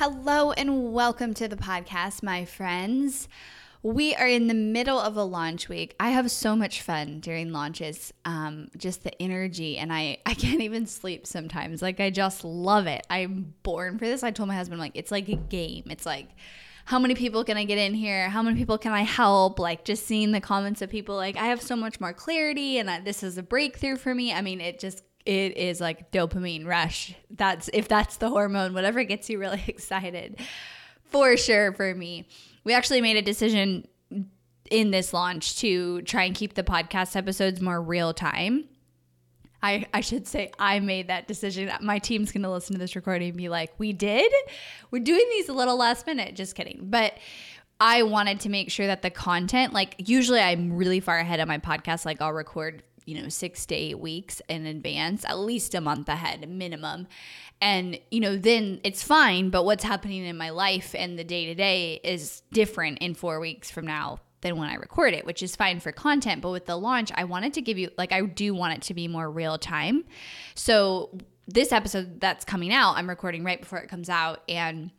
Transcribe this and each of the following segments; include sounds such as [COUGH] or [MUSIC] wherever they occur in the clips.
Hello, and welcome to the podcast, my friends. We are in the middle of a launch week. I have so much fun during launches. Um, just the energy, and I I can't even sleep sometimes. Like I just love it. I'm born for this. I told my husband like it's like a game. It's like how many people can I get in here? How many people can I help? Like just seeing the comments of people like I have so much more clarity, and that this is a breakthrough for me. I mean, it just it is like dopamine rush. That's if that's the hormone, whatever gets you really [LAUGHS] excited. For sure for me we actually made a decision in this launch to try and keep the podcast episodes more real time. I, I should say I made that decision. My team's going to listen to this recording and be like, we did? We're doing these a little last minute. Just kidding. But I wanted to make sure that the content, like, usually I'm really far ahead of my podcast. Like, I'll record, you know, six to eight weeks in advance, at least a month ahead, minimum. And, you know, then it's fine. But what's happening in my life and the day to day is different in four weeks from now than when I record it, which is fine for content. But with the launch, I wanted to give you, like, I do want it to be more real time. So, this episode that's coming out, I'm recording right before it comes out. And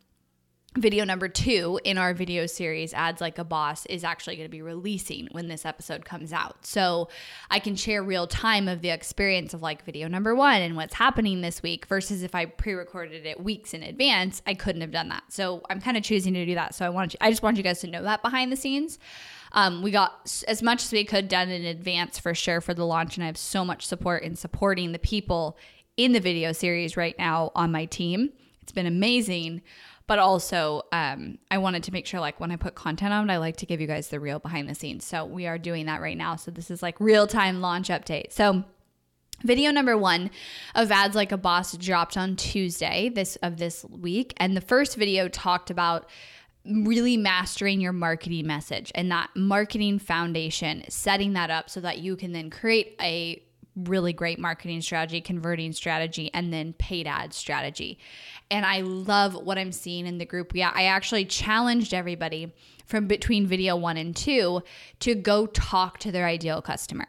video number two in our video series ads like a boss is actually going to be releasing when this episode comes out. So i can share real time of the experience of like video number one and what's happening this week versus if i pre-recorded it weeks in advance i couldn't have done that. So i'm kind of choosing to do that. So i want you, i just want you guys to know that behind the scenes. Um, we got as much as we could done in advance for sure for the launch and i have so much support in supporting the people in the video series right now on my team. It's been amazing but also um, I wanted to make sure like when I put content on I like to give you guys the real behind the scenes. So we are doing that right now. So this is like real time launch update. So Video number one of ads like a boss dropped on Tuesday this of this week, and the first video talked about really mastering your marketing message and that marketing foundation, setting that up so that you can then create a really great marketing strategy, converting strategy, and then paid ad strategy. And I love what I'm seeing in the group. Yeah, I actually challenged everybody from between video one and two to go talk to their ideal customer.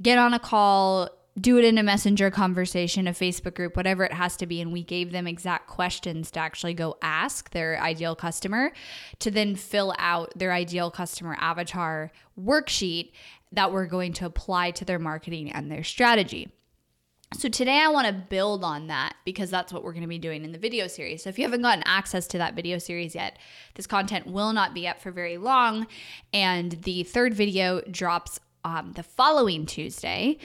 Get on a call, do it in a messenger conversation, a Facebook group, whatever it has to be. And we gave them exact questions to actually go ask their ideal customer to then fill out their ideal customer avatar worksheet that we're going to apply to their marketing and their strategy. So today I want to build on that because that's what we're going to be doing in the video series. So if you haven't gotten access to that video series yet, this content will not be up for very long and the third video drops um, the following Tuesday.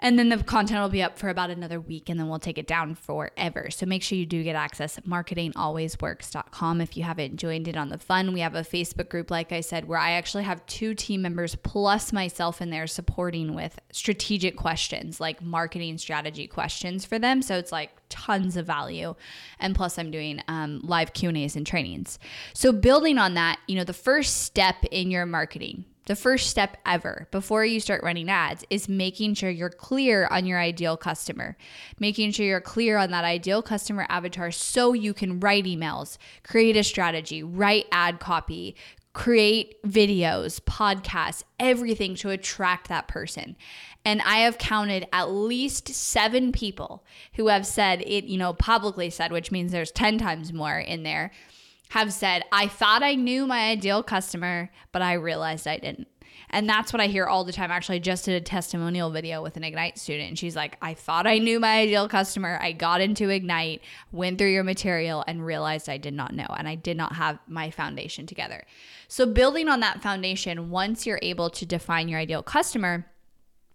And then the content will be up for about another week and then we'll take it down forever. So make sure you do get access marketingalwaysworks.com if you haven't joined in on the fun. We have a Facebook group, like I said, where I actually have two team members plus myself in there supporting with strategic questions, like marketing strategy questions for them. So it's like tons of value. And plus I'm doing um, live Q&As and trainings. So building on that, you know, the first step in your marketing, the first step ever before you start running ads is making sure you're clear on your ideal customer, making sure you're clear on that ideal customer avatar so you can write emails, create a strategy, write ad copy, create videos, podcasts, everything to attract that person. And I have counted at least seven people who have said it, you know, publicly said, which means there's 10 times more in there have said, I thought I knew my ideal customer, but I realized I didn't. And that's what I hear all the time. Actually, I just did a testimonial video with an Ignite student. And she's like, I thought I knew my ideal customer. I got into Ignite, went through your material, and realized I did not know. And I did not have my foundation together. So, building on that foundation, once you're able to define your ideal customer,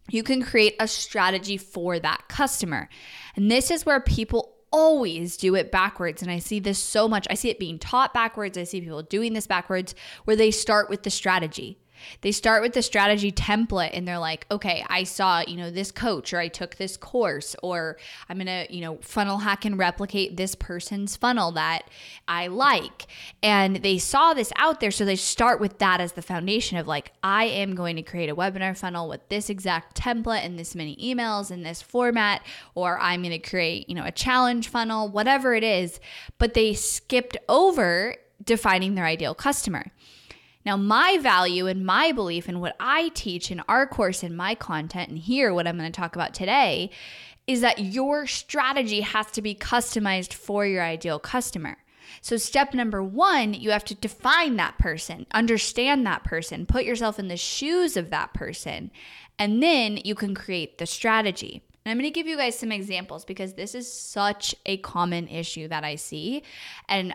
you can create a strategy for that customer. And this is where people always do it backwards. And I see this so much. I see it being taught backwards. I see people doing this backwards where they start with the strategy. They start with the strategy template and they're like, okay, I saw, you know, this coach or I took this course or I'm going to, you know, funnel hack and replicate this person's funnel that I like. And they saw this out there. So they start with that as the foundation of like, I am going to create a webinar funnel with this exact template and this many emails in this format, or I'm going to create, you know, a challenge funnel, whatever it is. But they skipped over defining their ideal customer. Now, my value and my belief in what I teach in our course and my content, and here, what I'm going to talk about today, is that your strategy has to be customized for your ideal customer. So, step number one, you have to define that person, understand that person, put yourself in the shoes of that person, and then you can create the strategy. And I'm going to give you guys some examples because this is such a common issue that I see. And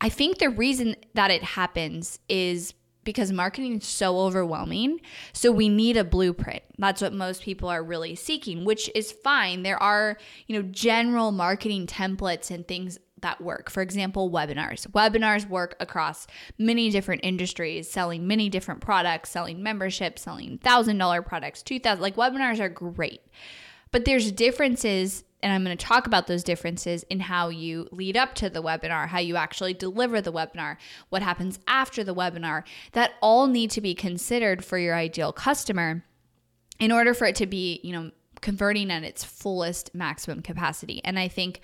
I think the reason that it happens is because marketing is so overwhelming. So we need a blueprint. That's what most people are really seeking, which is fine. There are, you know, general marketing templates and things that work. For example, webinars. Webinars work across many different industries, selling many different products, selling memberships, selling $1000 products, 2000 like webinars are great. But there's differences and I'm going to talk about those differences in how you lead up to the webinar, how you actually deliver the webinar, what happens after the webinar, that all need to be considered for your ideal customer in order for it to be, you know, converting at its fullest maximum capacity. And I think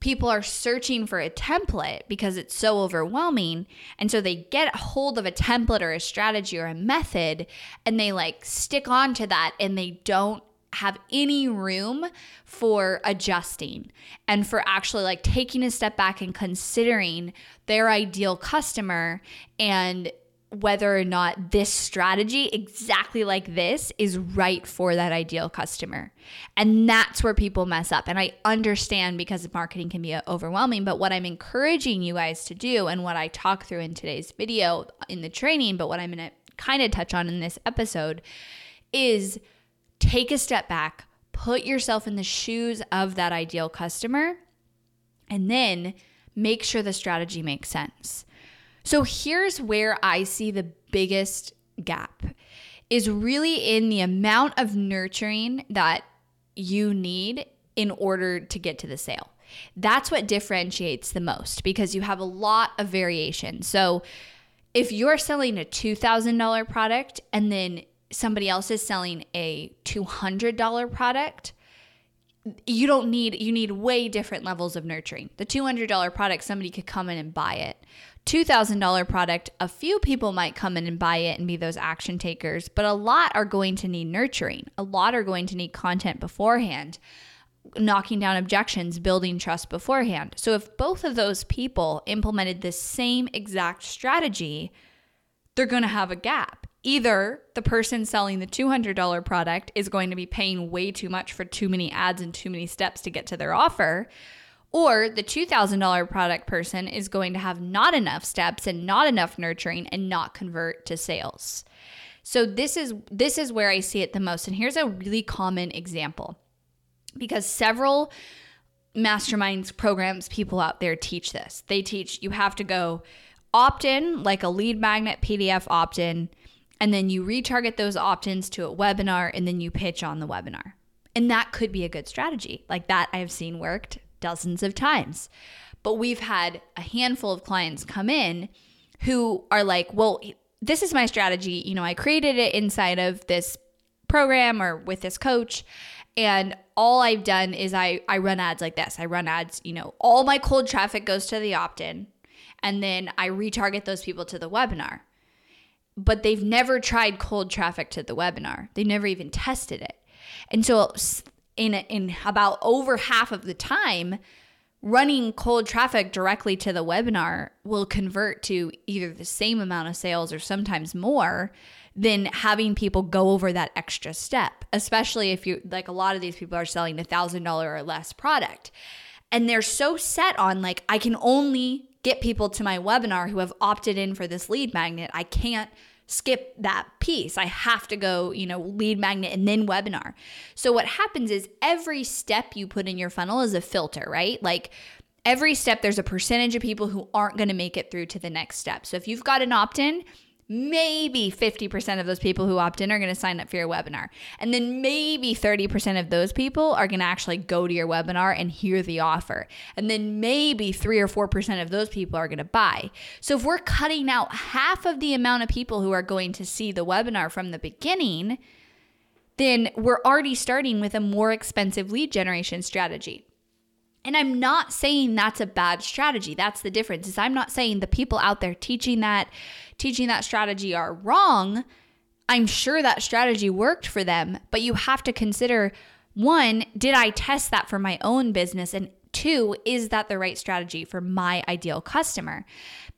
people are searching for a template because it's so overwhelming. And so they get hold of a template or a strategy or a method and they like stick on to that and they don't have any room for adjusting and for actually like taking a step back and considering their ideal customer and whether or not this strategy exactly like this is right for that ideal customer. And that's where people mess up. And I understand because marketing can be uh, overwhelming, but what I'm encouraging you guys to do and what I talk through in today's video in the training, but what I'm going to kind of touch on in this episode is take a step back, put yourself in the shoes of that ideal customer, and then make sure the strategy makes sense. So here's where I see the biggest gap is really in the amount of nurturing that you need in order to get to the sale. That's what differentiates the most because you have a lot of variation. So if you're selling a $2,000 product and then somebody else is selling a $200 product, you don't need you need way different levels of nurturing. The $200 product somebody could come in and buy it. $2000 product, a few people might come in and buy it and be those action takers, but a lot are going to need nurturing. A lot are going to need content beforehand, knocking down objections, building trust beforehand. So if both of those people implemented the same exact strategy, they're going to have a gap either the person selling the $200 product is going to be paying way too much for too many ads and too many steps to get to their offer, or the $2,000 product person is going to have not enough steps and not enough nurturing and not convert to sales. So this is this is where I see it the most and here's a really common example. Because several masterminds programs people out there teach this. They teach you have to go opt in like a lead magnet PDF opt in and then you retarget those opt ins to a webinar and then you pitch on the webinar. And that could be a good strategy. Like that, I've seen worked dozens of times. But we've had a handful of clients come in who are like, well, this is my strategy. You know, I created it inside of this program or with this coach. And all I've done is I, I run ads like this. I run ads, you know, all my cold traffic goes to the opt in. And then I retarget those people to the webinar but they've never tried cold traffic to the webinar. They never even tested it. And so in in about over half of the time, running cold traffic directly to the webinar will convert to either the same amount of sales or sometimes more than having people go over that extra step, especially if you like a lot of these people are selling a thousand dollar or less product. And they're so set on like, I can only get people to my webinar who have opted in for this lead magnet. I can't skip that piece. I have to go, you know, lead magnet and then webinar. So what happens is every step you put in your funnel is a filter, right? Like every step there's a percentage of people who aren't going to make it through to the next step. So if you've got an opt-in, maybe 50% of those people who opt in are going to sign up for your webinar. And then maybe 30% of those people are going to actually go to your webinar and hear the offer. And then maybe 3 or 4% of those people are going to buy. So if we're cutting out half of the amount of people who are going to see the webinar from the beginning, then we're already starting with a more expensive lead generation strategy. And I'm not saying that's a bad strategy. That's the difference. Is I'm not saying the people out there teaching that teaching that strategy are wrong. I'm sure that strategy worked for them, but you have to consider one, did I test that for my own business and Two, is that the right strategy for my ideal customer?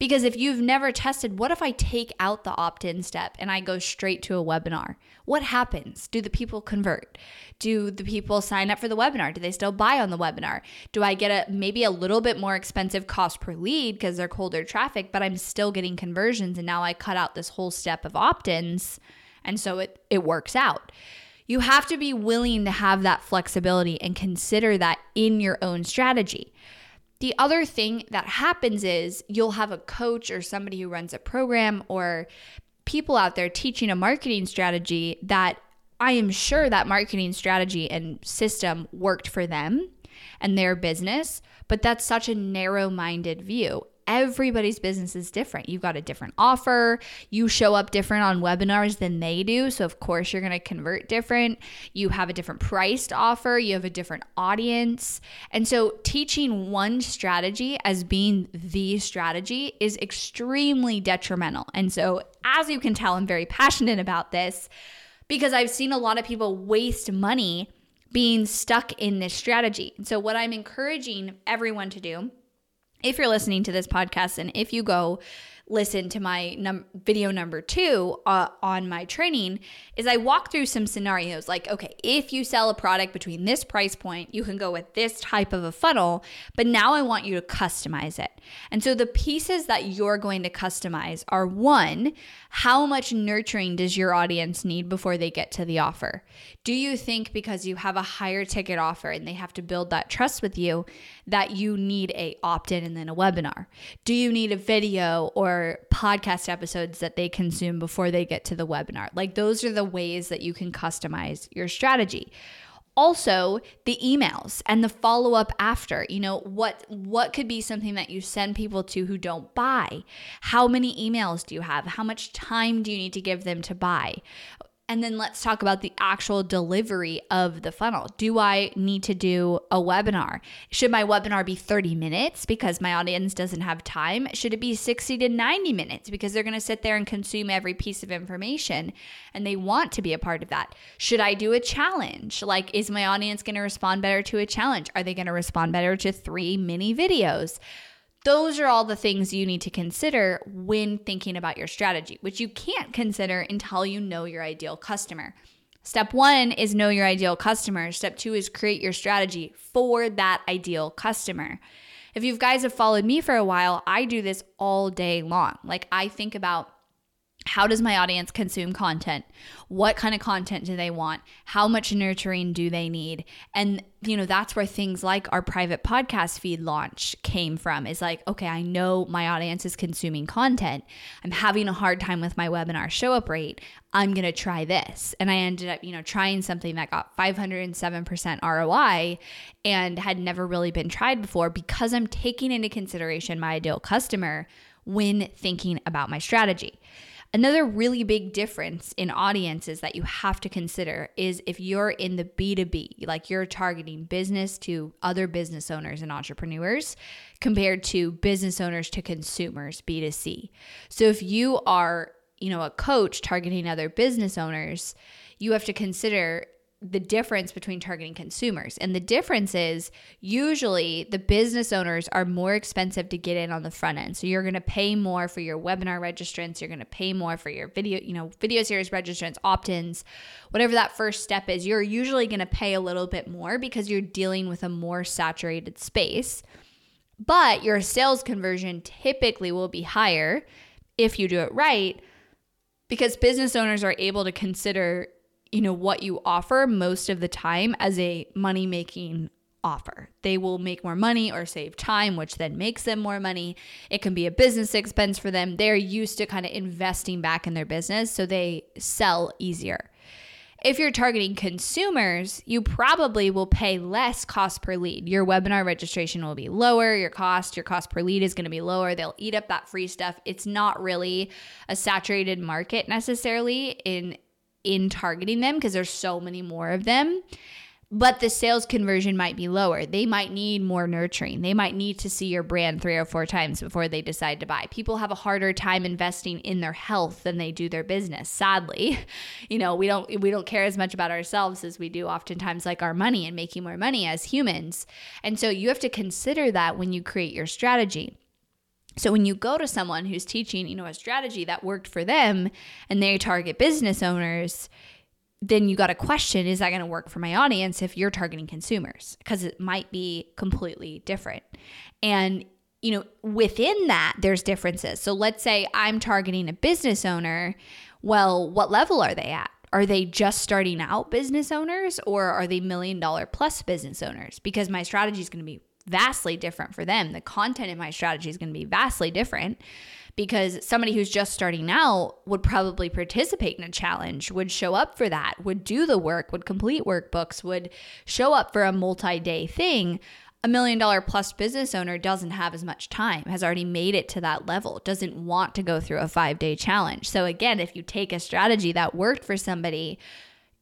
Because if you've never tested, what if I take out the opt in step and I go straight to a webinar? What happens? Do the people convert? Do the people sign up for the webinar? Do they still buy on the webinar? Do I get a maybe a little bit more expensive cost per lead because they're colder traffic, but I'm still getting conversions and now I cut out this whole step of opt ins and so it, it works out. You have to be willing to have that flexibility and consider that in your own strategy. The other thing that happens is you'll have a coach or somebody who runs a program or people out there teaching a marketing strategy that I am sure that marketing strategy and system worked for them and their business, but that's such a narrow minded view everybody's business is different. You've got a different offer. You show up different on webinars than they do. So, of course, you're going to convert different. You have a different priced offer. You have a different audience. And so, teaching one strategy as being the strategy is extremely detrimental. And so, as you can tell, I'm very passionate about this because I've seen a lot of people waste money being stuck in this strategy. And so, what I'm encouraging everyone to do if you're listening to this podcast and if you go listen to my num- video number two uh, on my training is I walk through some scenarios like, okay, if you sell a product between this price point, you can go with this type of a funnel, but now I want you to customize it. And so the pieces that you're going to customize are one, how much nurturing does your audience need before they get to the offer? Do you think because you have a higher ticket offer and they have to build that trust with you that you need a opt-in and then a webinar? Do you need a video or podcast episodes that they consume before they get to the webinar? Like those are the ways that you can customize your strategy. Also the emails and the follow up after you know what what could be something that you send people to who don't buy? How many emails do you have? How much time do you need to give them to buy and then let's talk about the actual delivery of the funnel. Do I need to do a webinar? Should my webinar be 30 minutes because my audience doesn't have time? Should it be 60 to 90 minutes because they're going to sit there and consume every piece of information and they want to be a part of that? Should I do a challenge? Like, is my audience going to respond better to a challenge? Are they going to respond better to three mini videos? Those are all the things you need to consider when thinking about your strategy, which you can't consider until you know your ideal customer. Step one is know your ideal customer. Step two is create your strategy for that ideal customer. If you guys have followed me for a while, I do this all day long. Like, I think about how does my audience consume content? What kind of content do they want? How much nurturing do they need? And you know that's where things like our private podcast feed launch came from is like okay i know my audience is consuming content. I'm having a hard time with my webinar show up rate. I'm going to try this. And i ended up you know trying something that got 507% roi and had never really been tried before because i'm taking into consideration my ideal customer when thinking about my strategy Another really big difference in audiences that you have to consider is if you're in the B2B, like you're targeting business to other business owners and entrepreneurs compared to business owners to consumers, B2C. So if you are, you know, a coach targeting other business owners, you have to consider the difference between targeting consumers. And the difference is usually the business owners are more expensive to get in on the front end. So you're going to pay more for your webinar registrants, you're going to pay more for your video, you know, video series registrants, opt-ins, whatever that first step is. You're usually going to pay a little bit more because you're dealing with a more saturated space. But your sales conversion typically will be higher if you do it right because business owners are able to consider you know what you offer most of the time as a money making offer. They will make more money or save time, which then makes them more money. It can be a business expense for them. They're used to kind of investing back in their business, so they sell easier. If you're targeting consumers, you probably will pay less cost per lead. Your webinar registration will be lower, your cost, your cost per lead is going to be lower. They'll eat up that free stuff. It's not really a saturated market necessarily in in targeting them because there's so many more of them but the sales conversion might be lower. They might need more nurturing. They might need to see your brand three or four times before they decide to buy. People have a harder time investing in their health than they do their business. Sadly, [LAUGHS] you know, we don't we don't care as much about ourselves as we do oftentimes like our money and making more money as humans. And so you have to consider that when you create your strategy. So when you go to someone who's teaching, you know, a strategy that worked for them and they target business owners, then you got to question is that going to work for my audience if you're targeting consumers? Because it might be completely different. And you know within that there's differences. So let's say i'm targeting a business owner. Well what level are they at? Are they just starting out business owners or are they million dollar plus business owners? Because my strategy is going to be vastly different for them the content in my strategy is going to be vastly different because somebody who's just starting out would probably participate in a challenge, would show up for that, would do the work, would complete workbooks, would show up for a multi day thing. A million dollar plus business owner doesn't have as much time, has already made it to that level, doesn't want to go through a five day challenge. So, again, if you take a strategy that worked for somebody,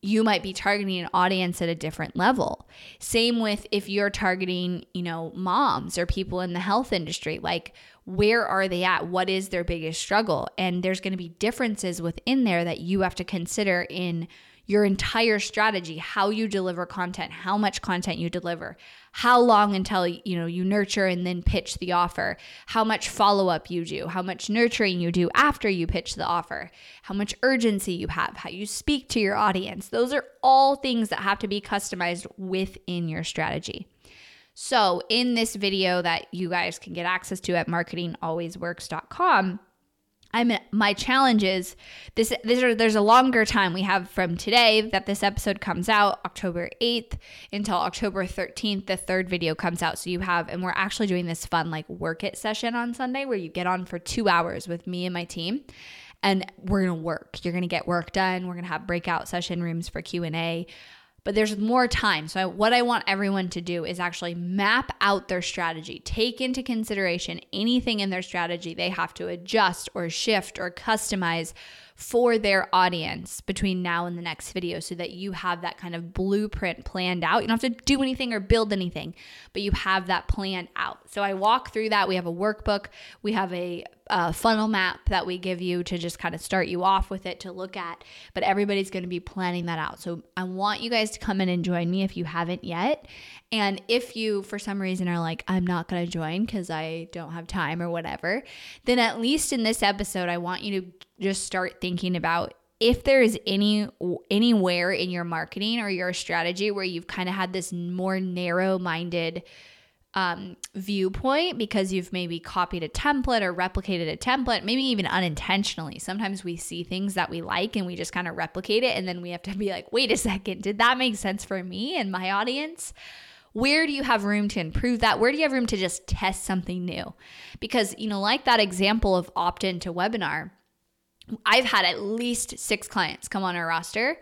you might be targeting an audience at a different level. Same with if you're targeting, you know, moms or people in the health industry. Like, where are they at? What is their biggest struggle? And there's going to be differences within there that you have to consider in your entire strategy, how you deliver content, how much content you deliver, how long until you know you nurture and then pitch the offer, how much follow-up you do, how much nurturing you do after you pitch the offer, how much urgency you have, how you speak to your audience. Those are all things that have to be customized within your strategy. So, in this video that you guys can get access to at marketingalwaysworks.com, I'm my challenge is this, are, there's a longer time we have from today that this episode comes out October 8th until October 13th the third video comes out. So you have and we're actually doing this fun like work it session on Sunday where you get on for 2 hours with me and my team. And we're to work. You're to get work done. We're to have breakout session rooms for Q&A but there's more time. So, I, what I want everyone to do is actually map out their strategy, take into consideration anything in their strategy they have to adjust or shift or customize for their audience between now and the next video so that you have that kind of blueprint planned out. You don't have to do anything or build anything, but you have that plan out. So I walk through that. We have a workbook, we have a, a funnel map that we give you to just kind of start you off with it to look at, but everybody's going to be planning that out. So I want you guys to come in and join me if you haven't yet. And if you, for some reason, are like, I'm not going to join because I don't have time or whatever, then at least in this episode, I want you to just start thinking about if there is any anywhere in your marketing or your strategy where you've kind of had this more narrow-minded um, viewpoint because you've maybe copied a template or replicated a template, maybe even unintentionally. Sometimes we see things that we like and we just kind of replicate it, and then we have to be like, wait a second, did that make sense for me and my audience? Where do you have room to improve that? Where do you have room to just test something new? Because, you know, like that example of opt in to webinar, I've had at least six clients come on our roster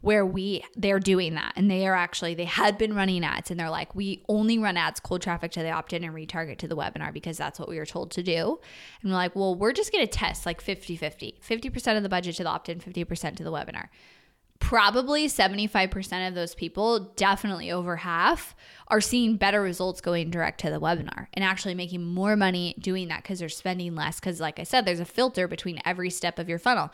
where we they're doing that. And they are actually they had been running ads and they're like we only run ads cold traffic to the opt-in and retarget to the webinar because that's what we were told to do. And we're like well we're just going to test like 50-50 50% of the budget to the opt-in 50% to the webinar probably 75% of those people, definitely over half, are seeing better results going direct to the webinar and actually making more money doing that because they're spending less. Because, like I said, there's a filter between every step of your funnel.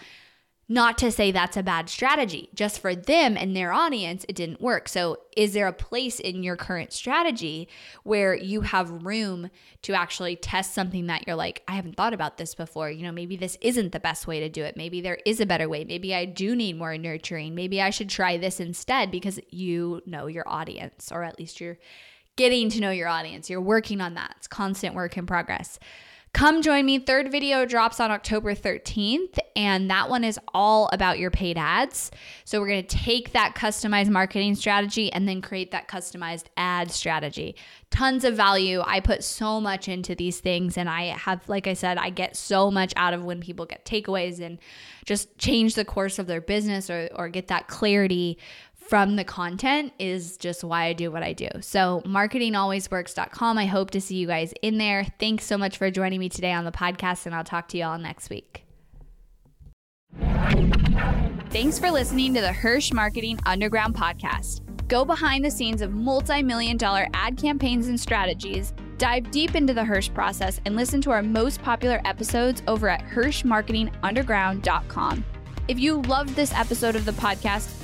Not to say that's a bad strategy, just for them and their audience, it didn't work. So, is there a place in your current strategy where you have room to actually test something that you're like, I haven't thought about this before? You know, maybe this isn't the best way to do it. Maybe there is a better way. Maybe I do need more nurturing. Maybe I should try this instead because you know your audience, or at least you're getting to know your audience. You're working on that. It's constant work in progress. Come join me. Third video drops on October 13th, and that one is all about your paid ads. So, we're going to take that customized marketing strategy and then create that customized ad strategy. Tons of value. I put so much into these things, and I have, like I said, I get so much out of when people get takeaways and just change the course of their business or, or get that clarity from the content is just why I do what I do. So, marketingalwaysworks.com. I hope to see you guys in there. Thanks so much for joining me today on the podcast, and I'll talk to you all next week. Thanks for listening to the Hirsch Marketing Underground podcast. Go behind the scenes of multi million dollar ad campaigns and strategies, dive deep into the Hirsch process, and listen to our most popular episodes over at HirschMarketingUnderground.com. If you loved this episode of the podcast,